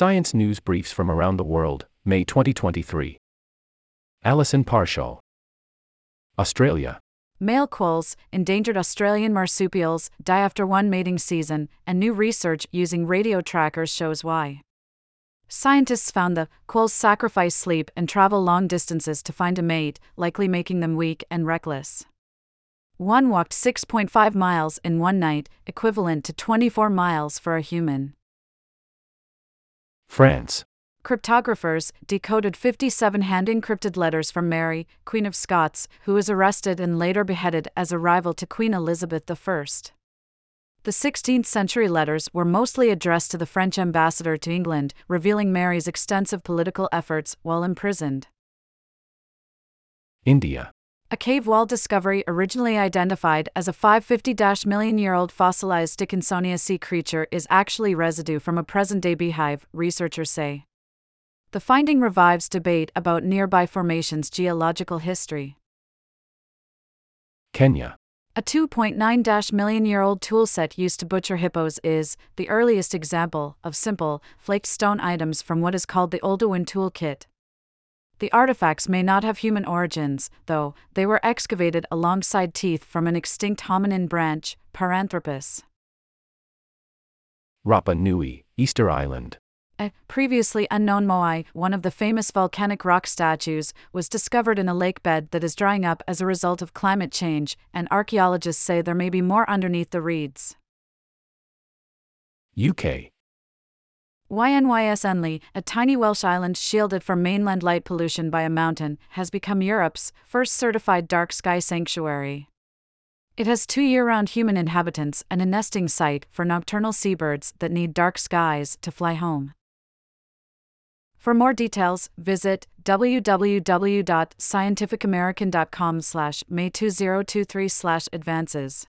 Science News Briefs from Around the World, May 2023. Alison Parshall. Australia. Male quolls, endangered Australian marsupials, die after one mating season, and new research using radio trackers shows why. Scientists found the quolls sacrifice sleep and travel long distances to find a mate, likely making them weak and reckless. One walked 6.5 miles in one night, equivalent to 24 miles for a human. France. Cryptographers decoded 57 hand encrypted letters from Mary, Queen of Scots, who was arrested and later beheaded as a rival to Queen Elizabeth I. The 16th century letters were mostly addressed to the French ambassador to England, revealing Mary's extensive political efforts while imprisoned. India. A cave wall discovery originally identified as a 550 million year old fossilized Dickinsonia sea creature is actually residue from a present day beehive, researchers say. The finding revives debate about nearby formations' geological history. Kenya. A 2.9 million year old toolset used to butcher hippos is the earliest example of simple, flaked stone items from what is called the Oldowan toolkit. The artifacts may not have human origins, though, they were excavated alongside teeth from an extinct hominin branch, Paranthropus. Rapa Nui, Easter Island. A previously unknown moai, one of the famous volcanic rock statues, was discovered in a lake bed that is drying up as a result of climate change, and archaeologists say there may be more underneath the reeds. UK. Ynys Enlli, a tiny Welsh island shielded from mainland light pollution by a mountain, has become Europe's first certified dark sky sanctuary. It has two year round human inhabitants and a nesting site for nocturnal seabirds that need dark skies to fly home. For more details, visit www.scientificamerican.com slash May2023 slash advances.